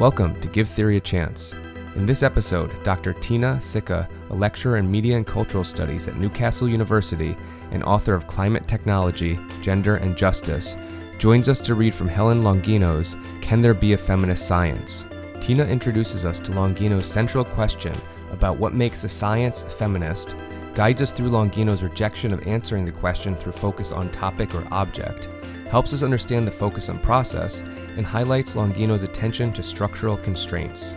Welcome to Give Theory a Chance. In this episode, Dr. Tina Sikka, a lecturer in media and cultural studies at Newcastle University and author of Climate Technology, Gender and Justice, joins us to read from Helen Longino's Can There Be a Feminist Science? Tina introduces us to Longino's central question about what makes a science feminist, guides us through Longino's rejection of answering the question through focus on topic or object, helps us understand the focus on process, and highlights Longino's attention to structural constraints.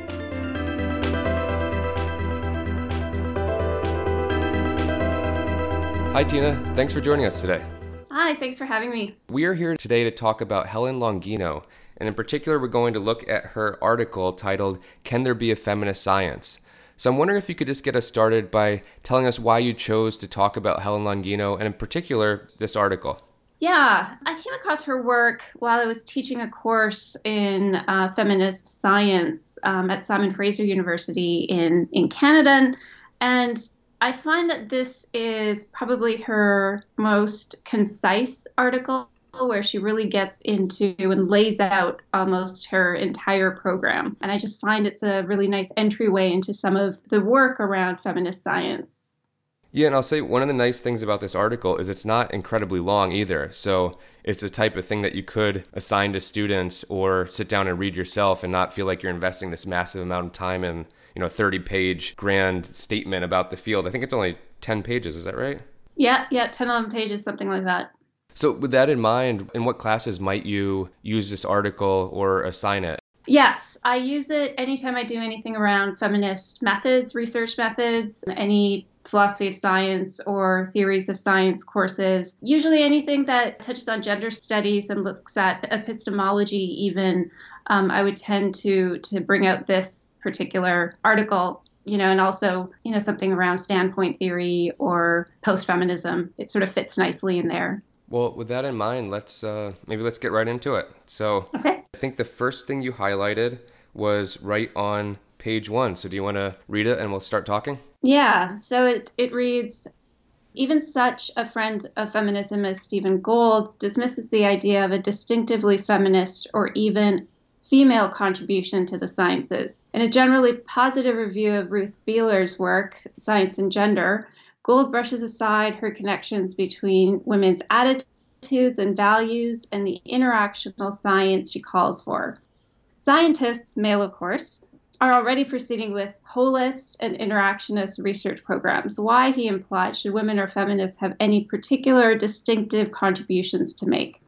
Hi, Tina. Thanks for joining us today. Hi, thanks for having me. We are here today to talk about Helen Longino, and in particular, we're going to look at her article titled Can There Be a Feminist Science? So I'm wondering if you could just get us started by telling us why you chose to talk about Helen Longino, and in particular, this article. Yeah, I came across her work while I was teaching a course in uh, feminist science um, at Simon Fraser University in, in Canada. And I find that this is probably her most concise article where she really gets into and lays out almost her entire program. And I just find it's a really nice entryway into some of the work around feminist science. Yeah, and I'll say one of the nice things about this article is it's not incredibly long either. So it's a type of thing that you could assign to students or sit down and read yourself and not feel like you're investing this massive amount of time in, you know, 30 page grand statement about the field. I think it's only 10 pages, is that right? Yeah, yeah, 10, 11 pages, something like that. So, with that in mind, in what classes might you use this article or assign it? Yes, I use it anytime I do anything around feminist methods, research methods, any philosophy of science or theories of science courses. Usually anything that touches on gender studies and looks at epistemology, even, um, I would tend to to bring out this particular article. You know, and also, you know, something around standpoint theory or post-feminism. It sort of fits nicely in there. Well, with that in mind, let's uh, maybe let's get right into it. So, okay. I think the first thing you highlighted was right on page one. So, do you want to read it and we'll start talking? Yeah. So it it reads. Even such a friend of feminism as Stephen Gould dismisses the idea of a distinctively feminist or even female contribution to the sciences. In a generally positive review of Ruth Bleier's work, Science and Gender, Gould brushes aside her connections between women's attitudes and values and the interactional science she calls for. Scientists, male of course, are already proceeding with holist and interactionist research programs. Why, he implied, should women or feminists have any particular distinctive contributions to make?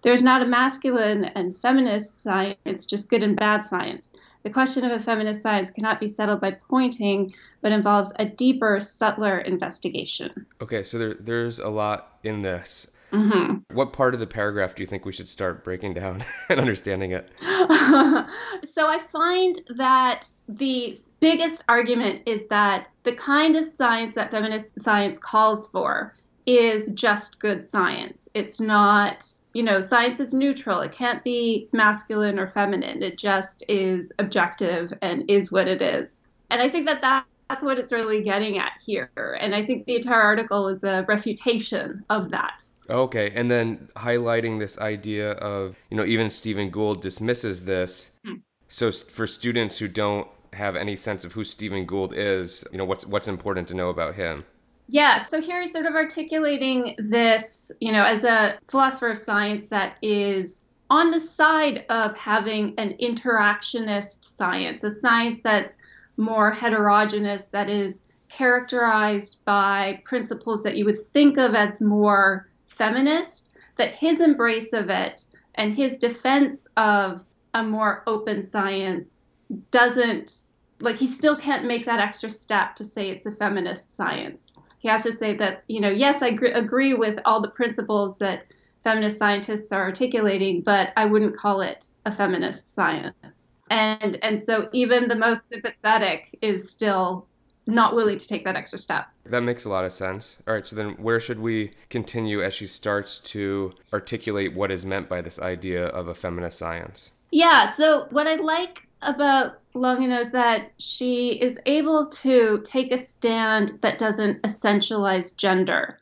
There's not a masculine and feminist science, just good and bad science. The question of a feminist science cannot be settled by pointing, but involves a deeper, subtler investigation. Okay, so there, there's a lot in this. Mm-hmm. What part of the paragraph do you think we should start breaking down and understanding it? so I find that the biggest argument is that the kind of science that feminist science calls for is just good science. It's not, you know, science is neutral. It can't be masculine or feminine. It just is objective and is what it is. And I think that, that that's what it's really getting at here. And I think the entire article is a refutation of that. Okay, and then highlighting this idea of, you know, even Stephen Gould dismisses this. Hmm. So for students who don't have any sense of who Stephen Gould is, you know, what's what's important to know about him? Yeah, so here he's sort of articulating this, you know, as a philosopher of science that is on the side of having an interactionist science, a science that's more heterogeneous, that is characterized by principles that you would think of as more feminist, that his embrace of it and his defense of a more open science doesn't like he still can't make that extra step to say it's a feminist science. He has to say that, you know, yes, I gr- agree with all the principles that feminist scientists are articulating, but I wouldn't call it a feminist science. And and so even the most sympathetic is still not willing to take that extra step. That makes a lot of sense. All right, so then where should we continue as she starts to articulate what is meant by this idea of a feminist science? Yeah, so what I like about Longino is that she is able to take a stand that doesn't essentialize gender.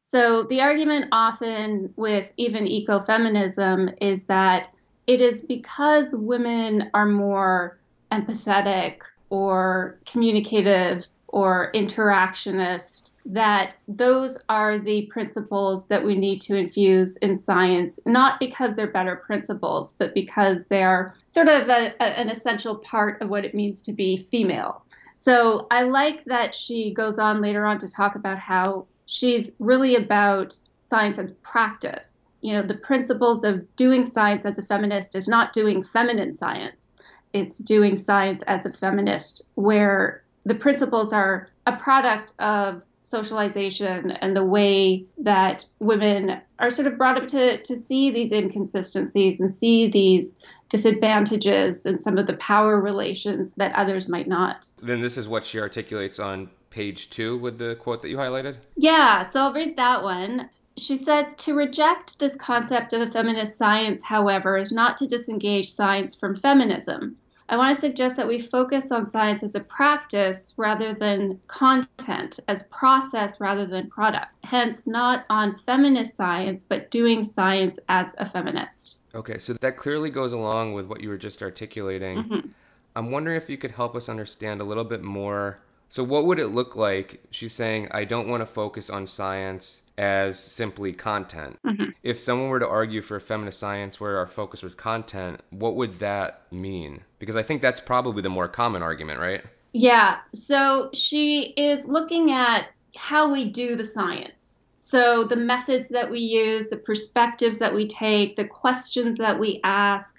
So the argument often with even ecofeminism is that it is because women are more empathetic or communicative or interactionist that those are the principles that we need to infuse in science, not because they're better principles, but because they're sort of a, a, an essential part of what it means to be female. So I like that she goes on later on to talk about how she's really about science as practice. You know, the principles of doing science as a feminist is not doing feminine science, it's doing science as a feminist, where the principles are a product of socialization and the way that women are sort of brought up to, to see these inconsistencies and see these disadvantages and some of the power relations that others might not. Then this is what she articulates on page two with the quote that you highlighted? Yeah, so I'll read that one. She said to reject this concept of a feminist science, however, is not to disengage science from feminism. I want to suggest that we focus on science as a practice rather than content, as process rather than product. Hence, not on feminist science, but doing science as a feminist. Okay, so that clearly goes along with what you were just articulating. Mm-hmm. I'm wondering if you could help us understand a little bit more. So, what would it look like? She's saying, I don't want to focus on science as simply content. Mm-hmm. If someone were to argue for a feminist science where our focus was content, what would that mean? Because I think that's probably the more common argument, right? Yeah. So she is looking at how we do the science. So the methods that we use, the perspectives that we take, the questions that we ask,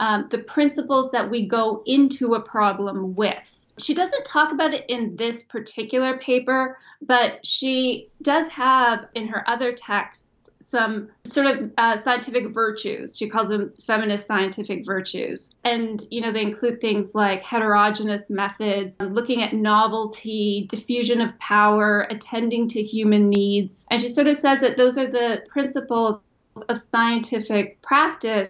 um, the principles that we go into a problem with. She doesn't talk about it in this particular paper, but she does have in her other texts some sort of uh, scientific virtues. She calls them feminist scientific virtues. And, you know, they include things like heterogeneous methods, looking at novelty, diffusion of power, attending to human needs. And she sort of says that those are the principles of scientific practice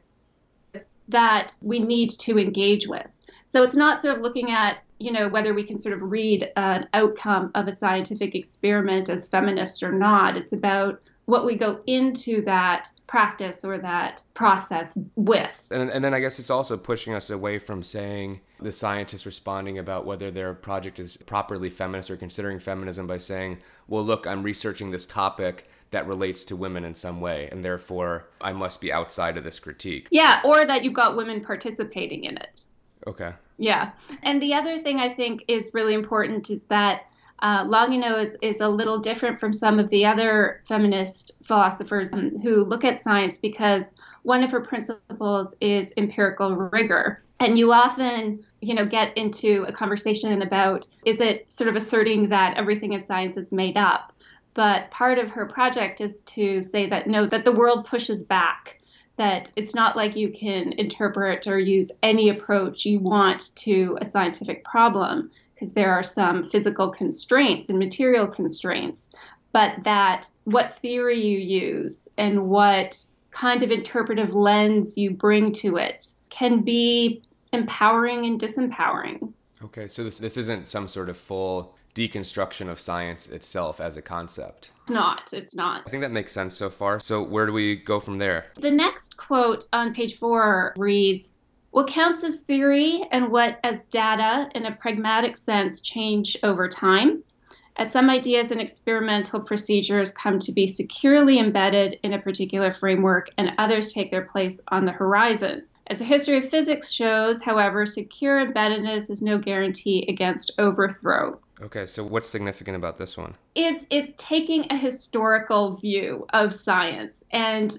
that we need to engage with. So it's not sort of looking at, you know, whether we can sort of read an outcome of a scientific experiment as feminist or not. It's about what we go into that practice or that process with. And, and then I guess it's also pushing us away from saying the scientists responding about whether their project is properly feminist or considering feminism by saying, well, look, I'm researching this topic that relates to women in some way, and therefore I must be outside of this critique. Yeah, or that you've got women participating in it. Okay. Yeah. And the other thing I think is really important is that uh, Longino is, is a little different from some of the other feminist philosophers who look at science because one of her principles is empirical rigor. And you often, you know, get into a conversation about is it sort of asserting that everything in science is made up? But part of her project is to say that no, that the world pushes back that it's not like you can interpret or use any approach you want to a scientific problem because there are some physical constraints and material constraints, but that what theory you use and what kind of interpretive lens you bring to it can be empowering and disempowering. Okay, so this this isn't some sort of full deconstruction of science itself as a concept. It's not. It's not. I think that makes sense so far. So, where do we go from there? The next quote on page four reads What counts as theory and what as data in a pragmatic sense change over time. As some ideas and experimental procedures come to be securely embedded in a particular framework and others take their place on the horizons. As the history of physics shows, however, secure embeddedness is no guarantee against overthrow. Okay, so what's significant about this one? It's it's taking a historical view of science and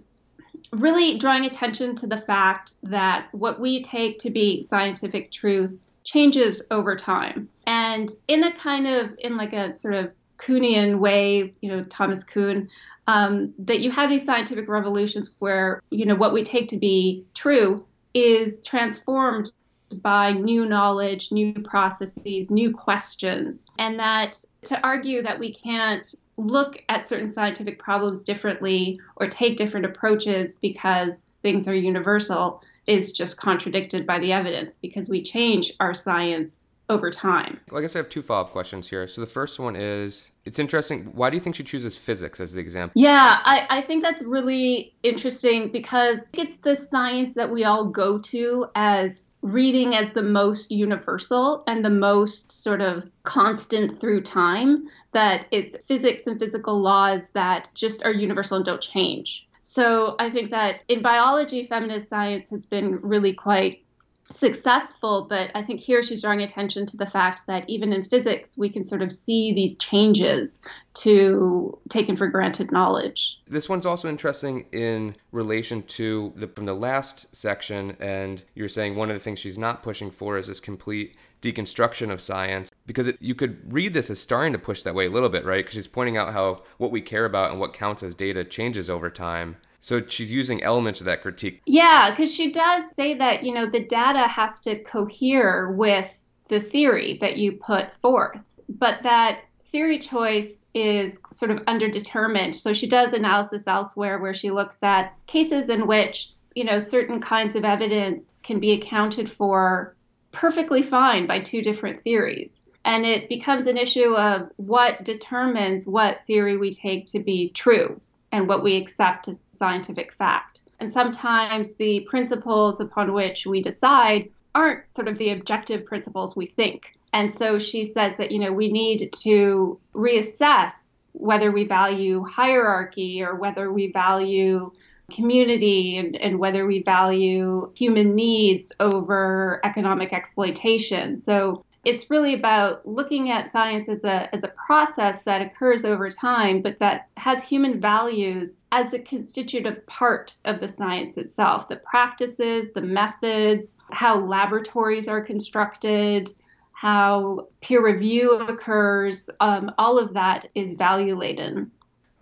really drawing attention to the fact that what we take to be scientific truth changes over time. And in a kind of in like a sort of Kuhnian way, you know, Thomas Kuhn, um, that you have these scientific revolutions where you know what we take to be true is transformed by new knowledge, new processes, new questions, and that to argue that we can't look at certain scientific problems differently or take different approaches because things are universal is just contradicted by the evidence because we change our science over time. Well, I guess I have two follow up questions here. So the first one is it's interesting. Why do you think she chooses physics as the example? Yeah, I, I think that's really interesting because it's the science that we all go to as reading as the most universal and the most sort of constant through time, that it's physics and physical laws that just are universal and don't change. So I think that in biology, feminist science has been really quite successful, but I think here she's drawing attention to the fact that even in physics, we can sort of see these changes to taken for granted knowledge. This one's also interesting in relation to the, from the last section, and you're saying one of the things she's not pushing for is this complete deconstruction of science because it, you could read this as starting to push that way a little bit, right? Because she's pointing out how what we care about and what counts as data changes over time. So she's using elements of that critique. Yeah, because she does say that, you know, the data has to cohere with the theory that you put forth, but that theory choice is sort of underdetermined. So she does analysis elsewhere where she looks at cases in which, you know, certain kinds of evidence can be accounted for perfectly fine by two different theories. And it becomes an issue of what determines what theory we take to be true and what we accept as scientific fact. And sometimes the principles upon which we decide aren't sort of the objective principles we think. And so she says that, you know, we need to reassess whether we value hierarchy or whether we value community and, and whether we value human needs over economic exploitation. So it's really about looking at science as a, as a process that occurs over time, but that has human values as a constitutive part of the science itself the practices, the methods, how laboratories are constructed, how peer review occurs. Um, all of that is value laden.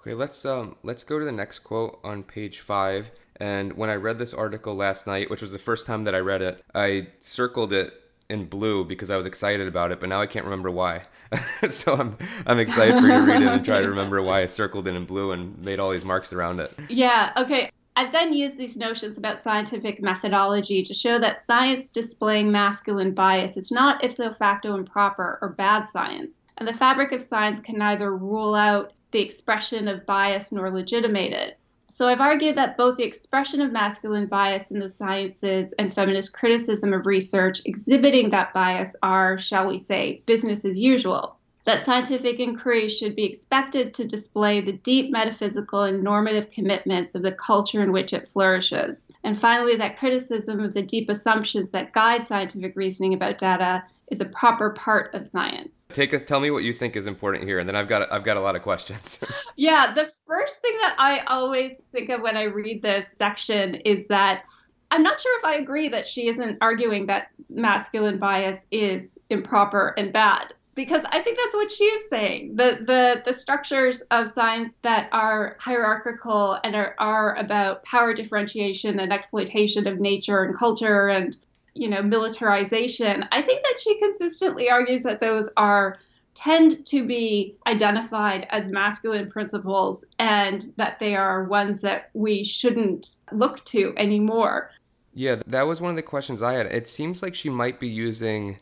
Okay, let's um, let's go to the next quote on page five. And when I read this article last night, which was the first time that I read it, I circled it in blue because I was excited about it, but now I can't remember why. so I'm I'm excited for you to read it and try to remember why I circled it in blue and made all these marks around it. Yeah, okay. I've then used these notions about scientific methodology to show that science displaying masculine bias is not ipso facto improper or bad science, and the fabric of science can neither rule out the expression of bias nor legitimate it. So I've argued that both the expression of masculine bias in the sciences and feminist criticism of research exhibiting that bias are, shall we say, business as usual. That scientific inquiry should be expected to display the deep metaphysical and normative commitments of the culture in which it flourishes. And finally, that criticism of the deep assumptions that guide scientific reasoning about data is a proper part of science. Take a, tell me what you think is important here, and then I've got I've got a lot of questions. yeah, the first thing that I always think of when I read this section is that I'm not sure if I agree that she isn't arguing that masculine bias is improper and bad because I think that's what she is saying. The the the structures of science that are hierarchical and are, are about power differentiation and exploitation of nature and culture and you know, militarization, I think that she consistently argues that those are tend to be identified as masculine principles and that they are ones that we shouldn't look to anymore. Yeah, that was one of the questions I had. It seems like she might be using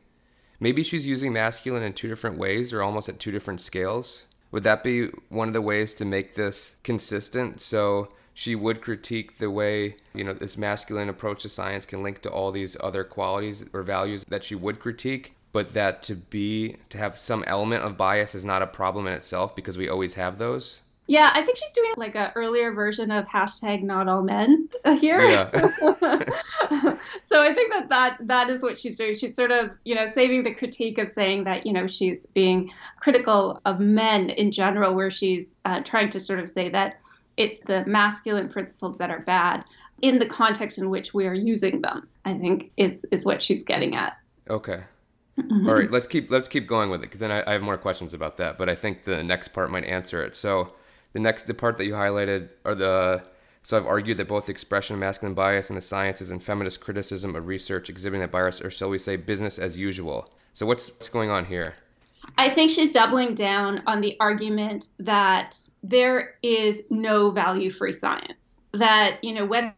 maybe she's using masculine in two different ways or almost at two different scales. Would that be one of the ways to make this consistent? So she would critique the way you know this masculine approach to science can link to all these other qualities or values that she would critique but that to be to have some element of bias is not a problem in itself because we always have those. Yeah i think she's doing like an earlier version of hashtag not all men here. Yeah. so i think that, that that is what she's doing. She's sort of you know saving the critique of saying that you know she's being critical of men in general where she's uh, trying to sort of say that it's the masculine principles that are bad in the context in which we are using them. I think is is what she's getting at. Okay. Mm-hmm. All right, let's keep let's keep going with it because then I, I have more questions about that. But I think the next part might answer it. So the next the part that you highlighted are the so I've argued that both the expression of masculine bias in the sciences and feminist criticism of research exhibiting that bias or shall we say, business as usual. So what's what's going on here? I think she's doubling down on the argument that there is no value free science. That, you know, whether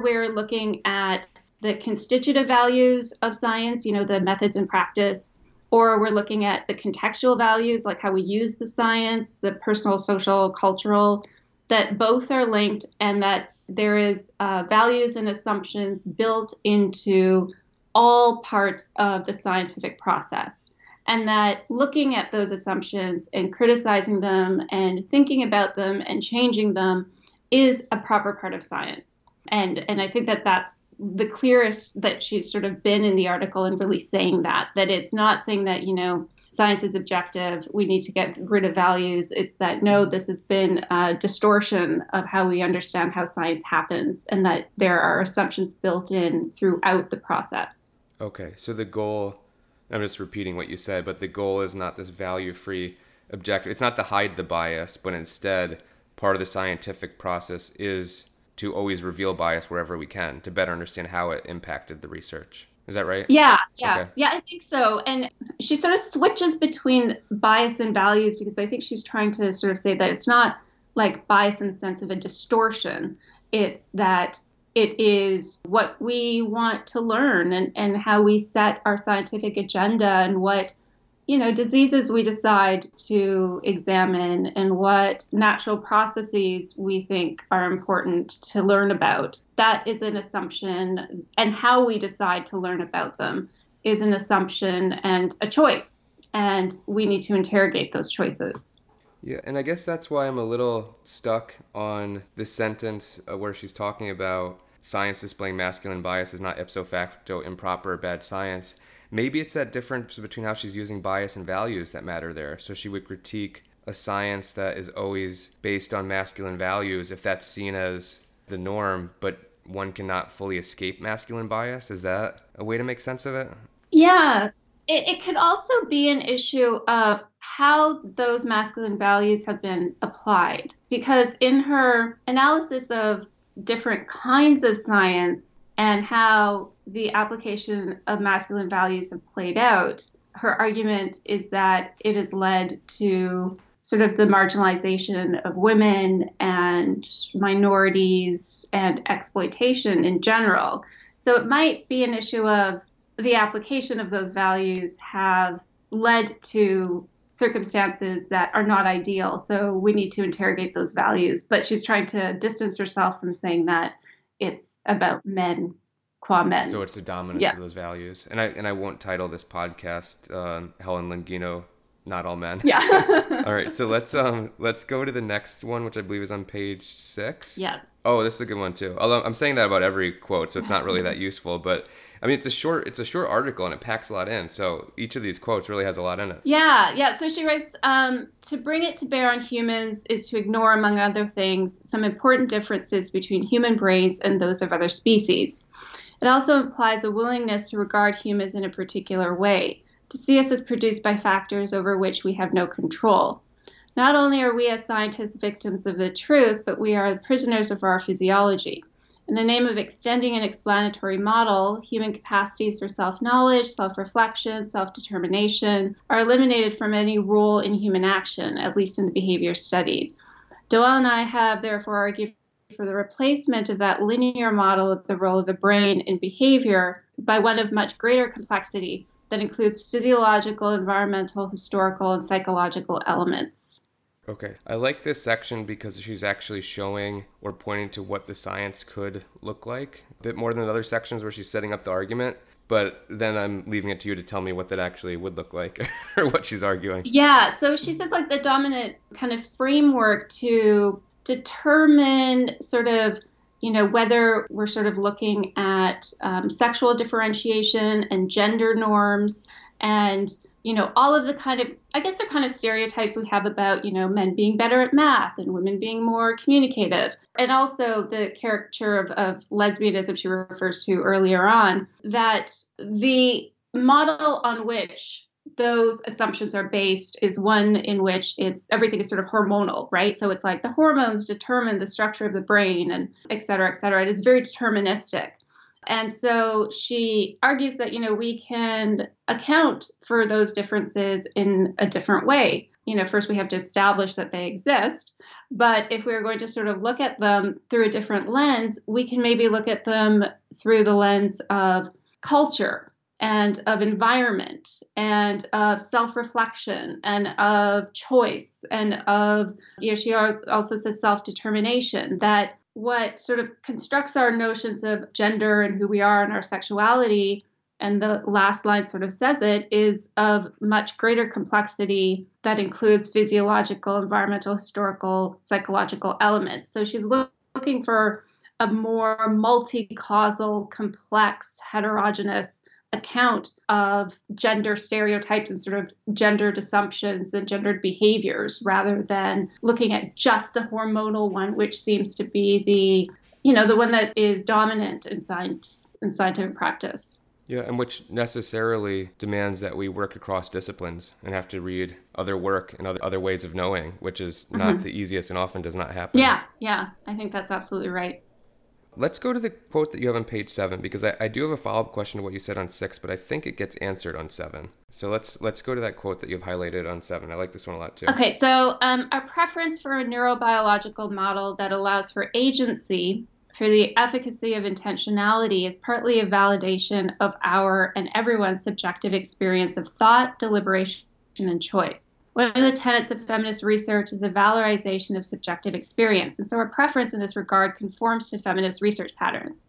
we're looking at the constitutive values of science, you know, the methods and practice, or we're looking at the contextual values, like how we use the science, the personal, social, cultural, that both are linked and that there is uh, values and assumptions built into all parts of the scientific process. And that looking at those assumptions and criticizing them and thinking about them and changing them is a proper part of science. And, and I think that that's the clearest that she's sort of been in the article and really saying that, that it's not saying that, you know, science is objective, we need to get rid of values. It's that no, this has been a distortion of how we understand how science happens, and that there are assumptions built in throughout the process. Okay, so the goal, I'm just repeating what you said, but the goal is not this value free objective. It's not to hide the bias, but instead, part of the scientific process is to always reveal bias wherever we can to better understand how it impacted the research. Is that right? Yeah, yeah, okay. yeah. I think so. And she sort of switches between bias and values because I think she's trying to sort of say that it's not like bias in the sense of a distortion. It's that it is what we want to learn and, and how we set our scientific agenda and what you know, diseases we decide to examine and what natural processes we think are important to learn about. That is an assumption, and how we decide to learn about them is an assumption and a choice. And we need to interrogate those choices. Yeah, and I guess that's why I'm a little stuck on this sentence uh, where she's talking about science displaying masculine bias is not ipso facto improper or bad science maybe it's that difference between how she's using bias and values that matter there. So she would critique a science that is always based on masculine values if that's seen as the norm, but one cannot fully escape masculine bias. Is that a way to make sense of it? Yeah. It, it could also be an issue of how those masculine values have been applied. Because in her analysis of different kinds of science, and how the application of masculine values have played out, her argument is that it has led to sort of the marginalization of women and minorities and exploitation in general. So it might be an issue of the application of those values have led to circumstances that are not ideal. So we need to interrogate those values. But she's trying to distance herself from saying that it's about men qua men. So it's the dominance yeah. of those values. And I and I won't title this podcast um, Helen Longino not all men. Yeah. all right, so let's um let's go to the next one, which I believe is on page six. Yes. Oh, this is a good one too. Although I'm saying that about every quote, so it's not really that useful. But I mean, it's a short it's a short article and it packs a lot in. So each of these quotes really has a lot in it. Yeah, yeah. So she writes, um, to bring it to bear on humans is to ignore, among other things, some important differences between human brains and those of other species. It also implies a willingness to regard humans in a particular way, to see us as produced by factors over which we have no control. Not only are we as scientists victims of the truth, but we are prisoners of our physiology. In the name of extending an explanatory model, human capacities for self knowledge, self reflection, self determination are eliminated from any role in human action, at least in the behavior studied. Doell and I have therefore argued for the replacement of that linear model of the role of the brain in behavior by one of much greater complexity that includes physiological, environmental, historical, and psychological elements. Okay. I like this section because she's actually showing or pointing to what the science could look like, a bit more than other sections where she's setting up the argument. But then I'm leaving it to you to tell me what that actually would look like or what she's arguing. Yeah. So she says, like, the dominant kind of framework to determine sort of you know whether we're sort of looking at um, sexual differentiation and gender norms and you know all of the kind of i guess they're kind of stereotypes we have about you know men being better at math and women being more communicative. And also the caricature of, of lesbianism she refers to earlier on that the model on which those assumptions are based is one in which it's everything is sort of hormonal, right? So it's like the hormones determine the structure of the brain and et cetera, et cetera. It is very deterministic. And so she argues that, you know, we can account for those differences in a different way. You know, first we have to establish that they exist. But if we are going to sort of look at them through a different lens, we can maybe look at them through the lens of culture and of environment and of self-reflection and of choice and of you know she also says self-determination that what sort of constructs our notions of gender and who we are and our sexuality and the last line sort of says it is of much greater complexity that includes physiological environmental historical psychological elements. So she's look, looking for a more multi-causal complex heterogeneous account of gender stereotypes and sort of gendered assumptions and gendered behaviors rather than looking at just the hormonal one which seems to be the you know the one that is dominant in science in scientific practice yeah, and which necessarily demands that we work across disciplines and have to read other work and other, other ways of knowing, which is not mm-hmm. the easiest and often does not happen. Yeah, yeah, I think that's absolutely right. Let's go to the quote that you have on page seven because I, I do have a follow up question to what you said on six, but I think it gets answered on seven. So let's let's go to that quote that you've highlighted on seven. I like this one a lot too. Okay, so um, our preference for a neurobiological model that allows for agency for the efficacy of intentionality is partly a validation of our and everyone's subjective experience of thought, deliberation, and choice. One of the tenets of feminist research is the valorization of subjective experience, and so our preference in this regard conforms to feminist research patterns.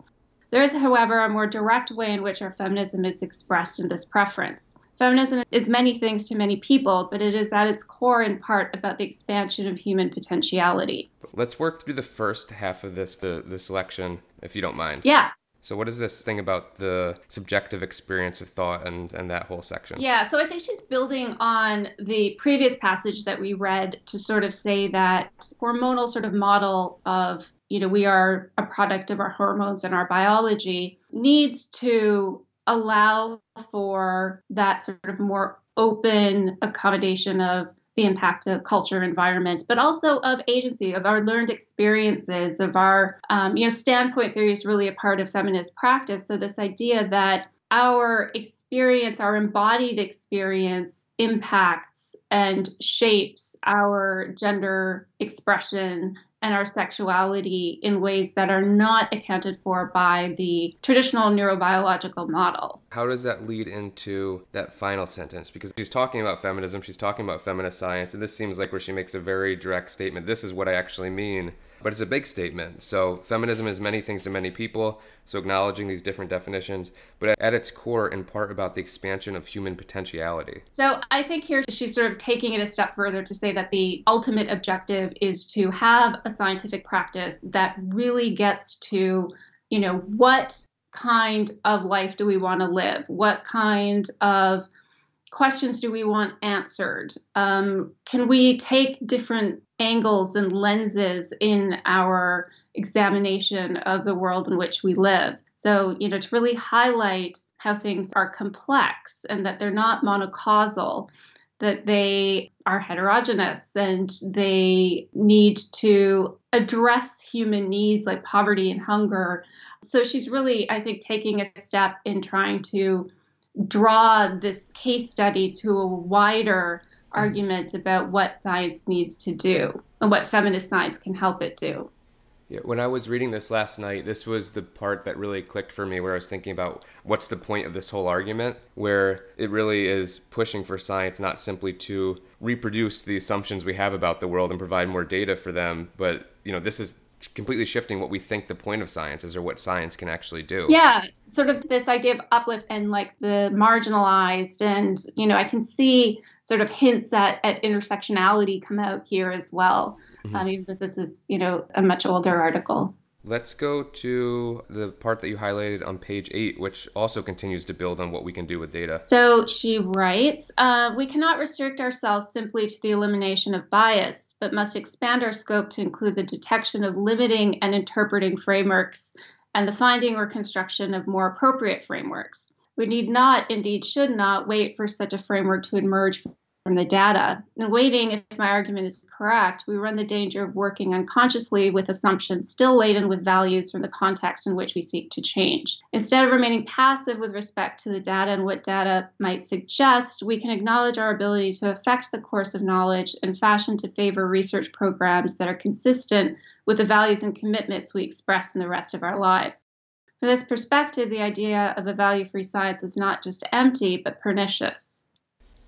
There is, however, a more direct way in which our feminism is expressed in this preference. Feminism is many things to many people, but it is at its core in part about the expansion of human potentiality. Let's work through the first half of this the, the selection, if you don't mind. Yeah. So what is this thing about the subjective experience of thought and, and that whole section? Yeah, so I think she's building on the previous passage that we read to sort of say that hormonal sort of model of, you know, we are a product of our hormones and our biology needs to allow for that sort of more open accommodation of the impact of culture, environment, but also of agency, of our learned experiences, of our, um, you know, standpoint theory is really a part of feminist practice. So this idea that our experience, our embodied experience, impacts and shapes our gender expression and our sexuality in ways that are not accounted for by the traditional neurobiological model. How does that lead into that final sentence? Because she's talking about feminism, she's talking about feminist science, and this seems like where she makes a very direct statement. This is what I actually mean but it's a big statement. So feminism is many things to many people. So acknowledging these different definitions, but at its core, in part about the expansion of human potentiality. So I think here she's sort of taking it a step further to say that the ultimate objective is to have a scientific practice that really gets to, you know, what kind of life do we want to live? What kind of questions do we want answered? Um, can we take different angles and lenses in our examination of the world in which we live? So, you know, to really highlight how things are complex and that they're not monocausal, that they are heterogeneous and they need to address human needs like poverty and hunger. So she's really, I think, taking a step in trying to draw this case study to a wider Mm-hmm. argument about what science needs to do and what feminist science can help it do. Yeah, when I was reading this last night, this was the part that really clicked for me where I was thinking about what's the point of this whole argument, where it really is pushing for science not simply to reproduce the assumptions we have about the world and provide more data for them, but you know, this is completely shifting what we think the point of science is or what science can actually do. Yeah, sort of this idea of uplift and like the marginalized and you know, I can see sort of hints at at intersectionality come out here as well. Mm-hmm. Um, even if this is, you know, a much older article. Let's go to the part that you highlighted on page eight, which also continues to build on what we can do with data. So she writes uh, We cannot restrict ourselves simply to the elimination of bias, but must expand our scope to include the detection of limiting and interpreting frameworks and the finding or construction of more appropriate frameworks. We need not, indeed should not, wait for such a framework to emerge from the data. And waiting, if my argument is correct, we run the danger of working unconsciously with assumptions still laden with values from the context in which we seek to change. Instead of remaining passive with respect to the data and what data might suggest, we can acknowledge our ability to affect the course of knowledge and fashion to favor research programs that are consistent with the values and commitments we express in the rest of our lives. From this perspective, the idea of a value free science is not just empty, but pernicious.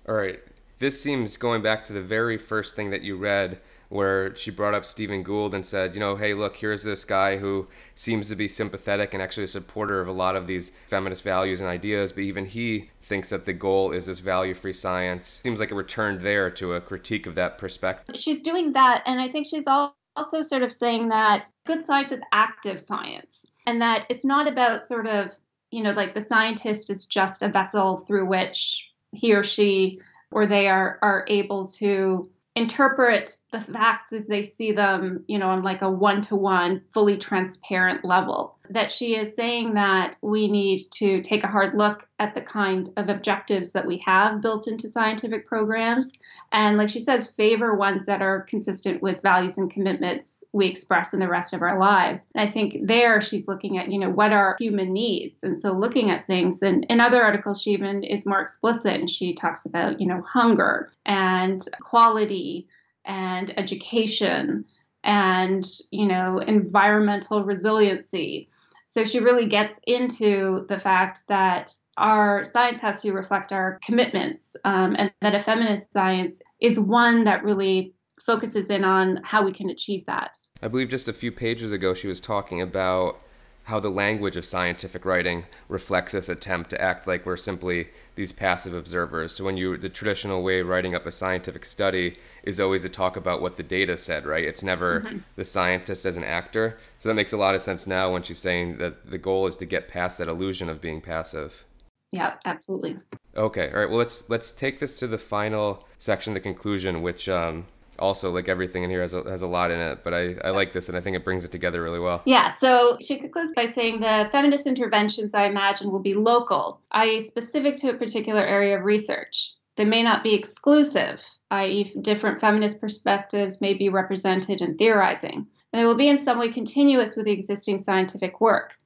All right. This seems going back to the very first thing that you read where she brought up Stephen Gould and said, you know, hey, look, here's this guy who seems to be sympathetic and actually a supporter of a lot of these feminist values and ideas, but even he thinks that the goal is this value free science. Seems like a return there to a critique of that perspective. She's doing that, and I think she's also sort of saying that good science is active science, and that it's not about sort of, you know, like the scientist is just a vessel through which he or she or they are are able to interpret the facts as they see them, you know, on like a one to one, fully transparent level. That she is saying that we need to take a hard look at the kind of objectives that we have built into scientific programs. And like she says, favor ones that are consistent with values and commitments we express in the rest of our lives. And I think there she's looking at, you know, what are human needs? And so looking at things. And in other articles, she even is more explicit and she talks about, you know, hunger and quality and education and you know environmental resiliency so she really gets into the fact that our science has to reflect our commitments um, and that a feminist science is one that really focuses in on how we can achieve that. I believe just a few pages ago she was talking about how the language of scientific writing reflects this attempt to act like we're simply these passive observers. So when you the traditional way of writing up a scientific study is always to talk about what the data said, right? It's never mm-hmm. the scientist as an actor. So that makes a lot of sense now when she's saying that the goal is to get past that illusion of being passive. Yeah, absolutely. Okay, all right. Well, let's let's take this to the final section, the conclusion, which um, also like everything in here has a, has a lot in it but I, I like this and i think it brings it together really well. Yeah so she concludes by saying the feminist interventions i imagine will be local i.e specific to a particular area of research. They may not be exclusive i.e different feminist perspectives may be represented in theorizing and they will be in some way continuous with the existing scientific work.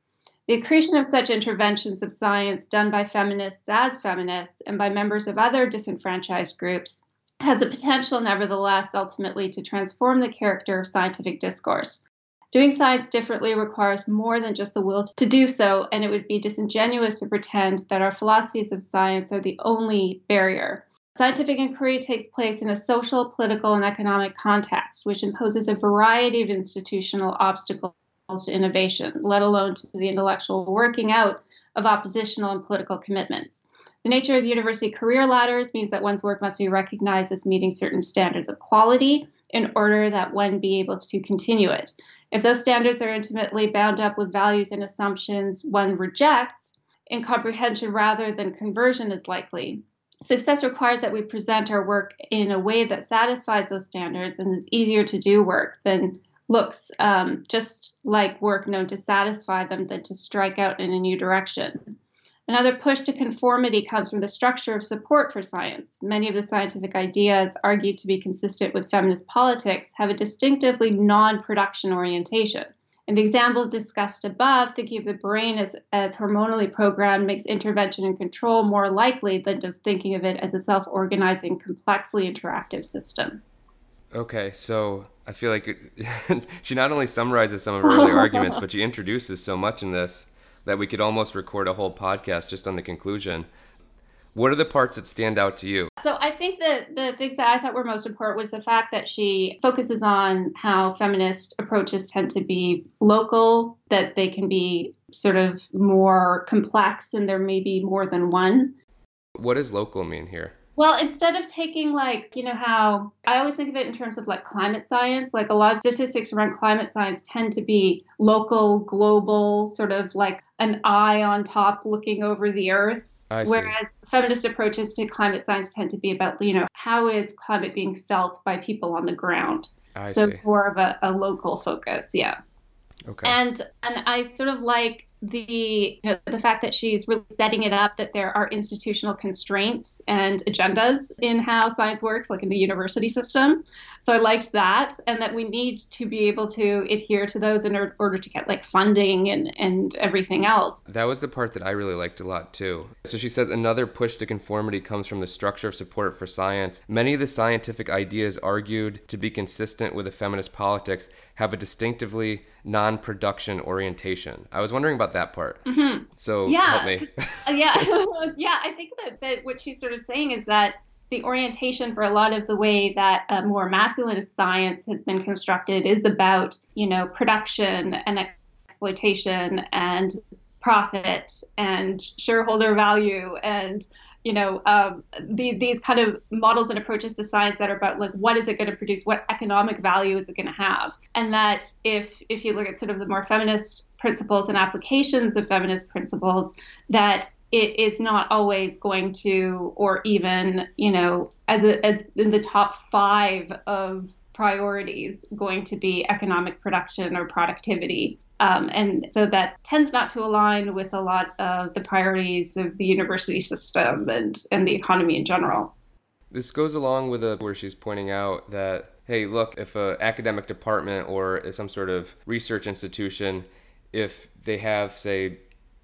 The accretion of such interventions of science done by feminists as feminists and by members of other disenfranchised groups has the potential, nevertheless, ultimately to transform the character of scientific discourse. Doing science differently requires more than just the will to do so, and it would be disingenuous to pretend that our philosophies of science are the only barrier. Scientific inquiry takes place in a social, political, and economic context, which imposes a variety of institutional obstacles to innovation, let alone to the intellectual working out of oppositional and political commitments. The nature of the university career ladders means that one's work must be recognized as meeting certain standards of quality in order that one be able to continue it. If those standards are intimately bound up with values and assumptions one rejects, incomprehension rather than conversion is likely. Success requires that we present our work in a way that satisfies those standards and is easier to do work than looks um, just like work known to satisfy them than to strike out in a new direction. Another push to conformity comes from the structure of support for science. Many of the scientific ideas argued to be consistent with feminist politics have a distinctively non production orientation. In the example discussed above, thinking of the brain as, as hormonally programmed makes intervention and control more likely than just thinking of it as a self organizing, complexly interactive system. Okay, so I feel like it, she not only summarizes some of her early arguments, but she introduces so much in this that we could almost record a whole podcast just on the conclusion. What are the parts that stand out to you? So I think that the things that I thought were most important was the fact that she focuses on how feminist approaches tend to be local, that they can be sort of more complex and there may be more than one. What does local mean here? Well, instead of taking like, you know, how I always think of it in terms of like climate science, like a lot of statistics around climate science tend to be local, global, sort of like an eye on top looking over the earth. I Whereas feminist approaches to climate science tend to be about, you know, how is climate being felt by people on the ground? I so see. more of a, a local focus, yeah. Okay. And and I sort of like the you know, the fact that she's really setting it up that there are institutional constraints and agendas in how science works, like in the university system. So I liked that, and that we need to be able to adhere to those in order to get like funding and, and everything else. That was the part that I really liked a lot too. So she says another push to conformity comes from the structure of support for science. Many of the scientific ideas argued to be consistent with the feminist politics have a distinctively non-production orientation. I was wondering about that part. Mm-hmm. So yeah, help me. yeah, yeah. I think that that what she's sort of saying is that the orientation for a lot of the way that a more masculinist science has been constructed is about, you know, production and exploitation and profit and shareholder value and you know um, the, these kind of models and approaches to science that are about like what is it going to produce? What economic value is it going to have? And that if if you look at sort of the more feminist principles and applications of feminist principles that it is not always going to, or even, you know, as, a, as in the top five of priorities, going to be economic production or productivity. Um, and so that tends not to align with a lot of the priorities of the university system and, and the economy in general. This goes along with a, where she's pointing out that, hey, look, if an academic department or some sort of research institution, if they have, say,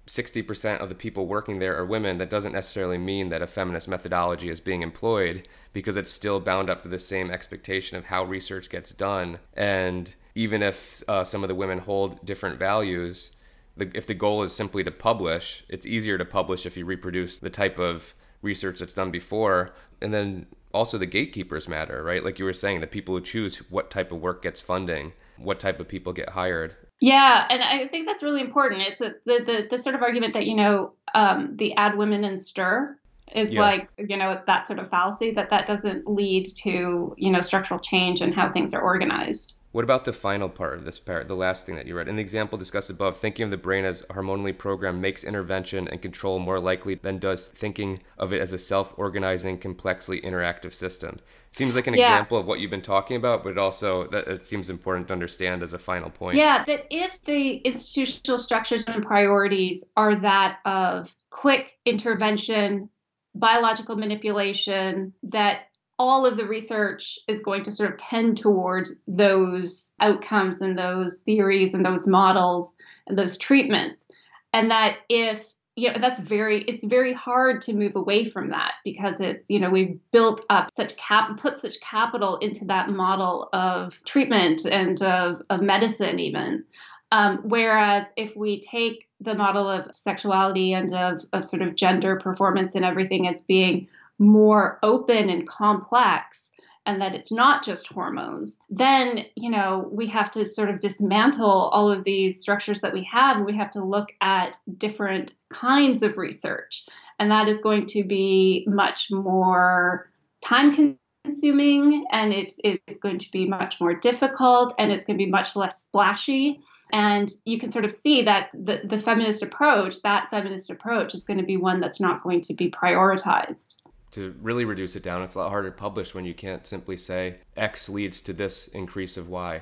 60% of the people working there are women, that doesn't necessarily mean that a feminist methodology is being employed because it's still bound up to the same expectation of how research gets done. And even if uh, some of the women hold different values, the, if the goal is simply to publish, it's easier to publish if you reproduce the type of research that's done before. And then also the gatekeepers matter, right? Like you were saying, the people who choose what type of work gets funding, what type of people get hired. Yeah, and I think that's really important. It's a, the, the the sort of argument that you know um, the add women in stir is yeah. like you know that sort of fallacy that that doesn't lead to you know structural change and how things are organized. What about the final part of this part, the last thing that you read? In the example discussed above, thinking of the brain as hormonally programmed makes intervention and control more likely than does thinking of it as a self organizing, complexly interactive system. Seems like an yeah. example of what you've been talking about, but it also that it seems important to understand as a final point. Yeah, that if the institutional structures and priorities are that of quick intervention, biological manipulation, that all of the research is going to sort of tend towards those outcomes and those theories and those models and those treatments. And that if you know that's very it's very hard to move away from that because it's you know we've built up such cap put such capital into that model of treatment and of, of medicine even um, whereas if we take the model of sexuality and of, of sort of gender performance and everything as being more open and complex and that it's not just hormones, then, you know, we have to sort of dismantle all of these structures that we have we have to look at different kinds of research. And that is going to be much more time consuming and it is going to be much more difficult and it's going to be much less splashy. And you can sort of see that the, the feminist approach, that feminist approach, is going to be one that's not going to be prioritized to really reduce it down, it's a lot harder to publish when you can't simply say X leads to this increase of Y.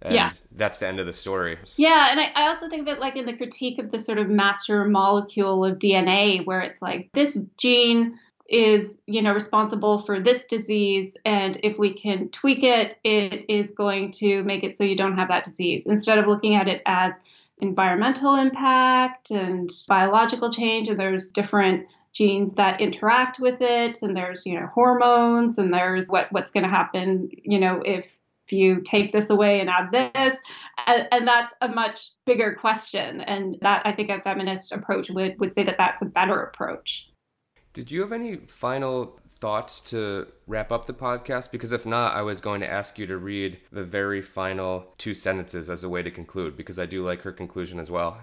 And yeah. that's the end of the story. Yeah, and I, I also think that like in the critique of the sort of master molecule of DNA, where it's like this gene is you know responsible for this disease and if we can tweak it it is going to make it so you don't have that disease instead of looking at it as environmental impact and biological change and there's different genes that interact with it and there's you know hormones and there's what what's going to happen you know if you take this away and add this. And, and, that's a much bigger question and that i think a feminist approach would would say that that's a better approach. Did you have any final thoughts to wrap up the podcast? Because if not i was going to ask you to read the very final two sentences as a way to conclude because i do like her conclusion as well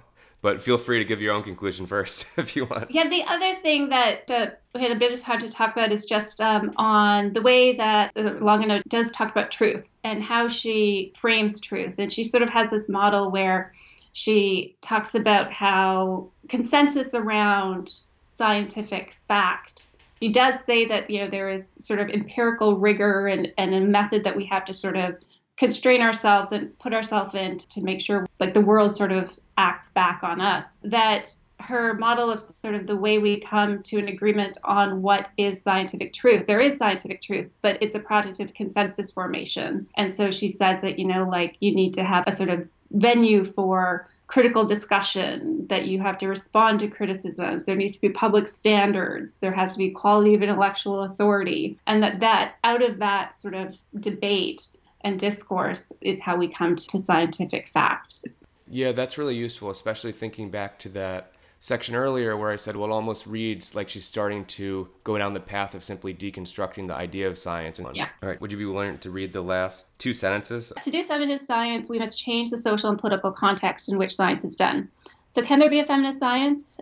but feel free to give your own conclusion first if you want. Yeah, the other thing that uh, we had a bit time to talk about is just um, on the way that uh, Longino does talk about truth and how she frames truth. And she sort of has this model where she talks about how consensus around scientific fact she does say that you know there is sort of empirical rigor and, and a method that we have to sort of constrain ourselves and put ourselves in to make sure like the world sort of acts back on us that her model of sort of the way we come to an agreement on what is scientific truth. There is scientific truth, but it's a product of consensus formation. And so she says that, you know, like you need to have a sort of venue for critical discussion, that you have to respond to criticisms. There needs to be public standards. There has to be quality of intellectual authority. And that, that out of that sort of debate and discourse is how we come to scientific fact. Yeah, that's really useful, especially thinking back to that section earlier where I said, well, it almost reads like she's starting to go down the path of simply deconstructing the idea of science. Yeah. All right. Would you be willing to read the last two sentences? To do feminist science, we must change the social and political context in which science is done. So, can there be a feminist science?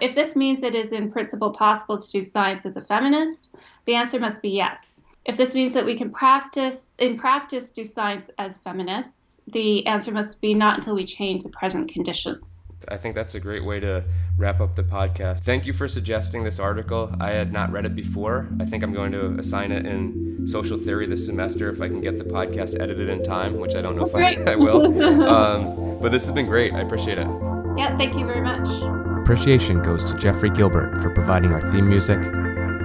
If this means it is in principle possible to do science as a feminist, the answer must be yes. If this means that we can practice, in practice, do science as feminists, the answer must be not until we change the present conditions. I think that's a great way to wrap up the podcast. Thank you for suggesting this article. I had not read it before. I think I'm going to assign it in social theory this semester if I can get the podcast edited in time, which I don't know if I, I will. Um, but this has been great. I appreciate it. Yeah, thank you very much. Appreciation goes to Jeffrey Gilbert for providing our theme music,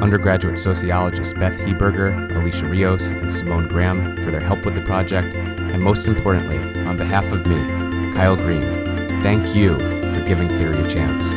undergraduate sociologists Beth Heberger, Alicia Rios, and Simone Graham for their help with the project, and most importantly, on behalf of me, Kyle Green, thank you for giving theory a chance.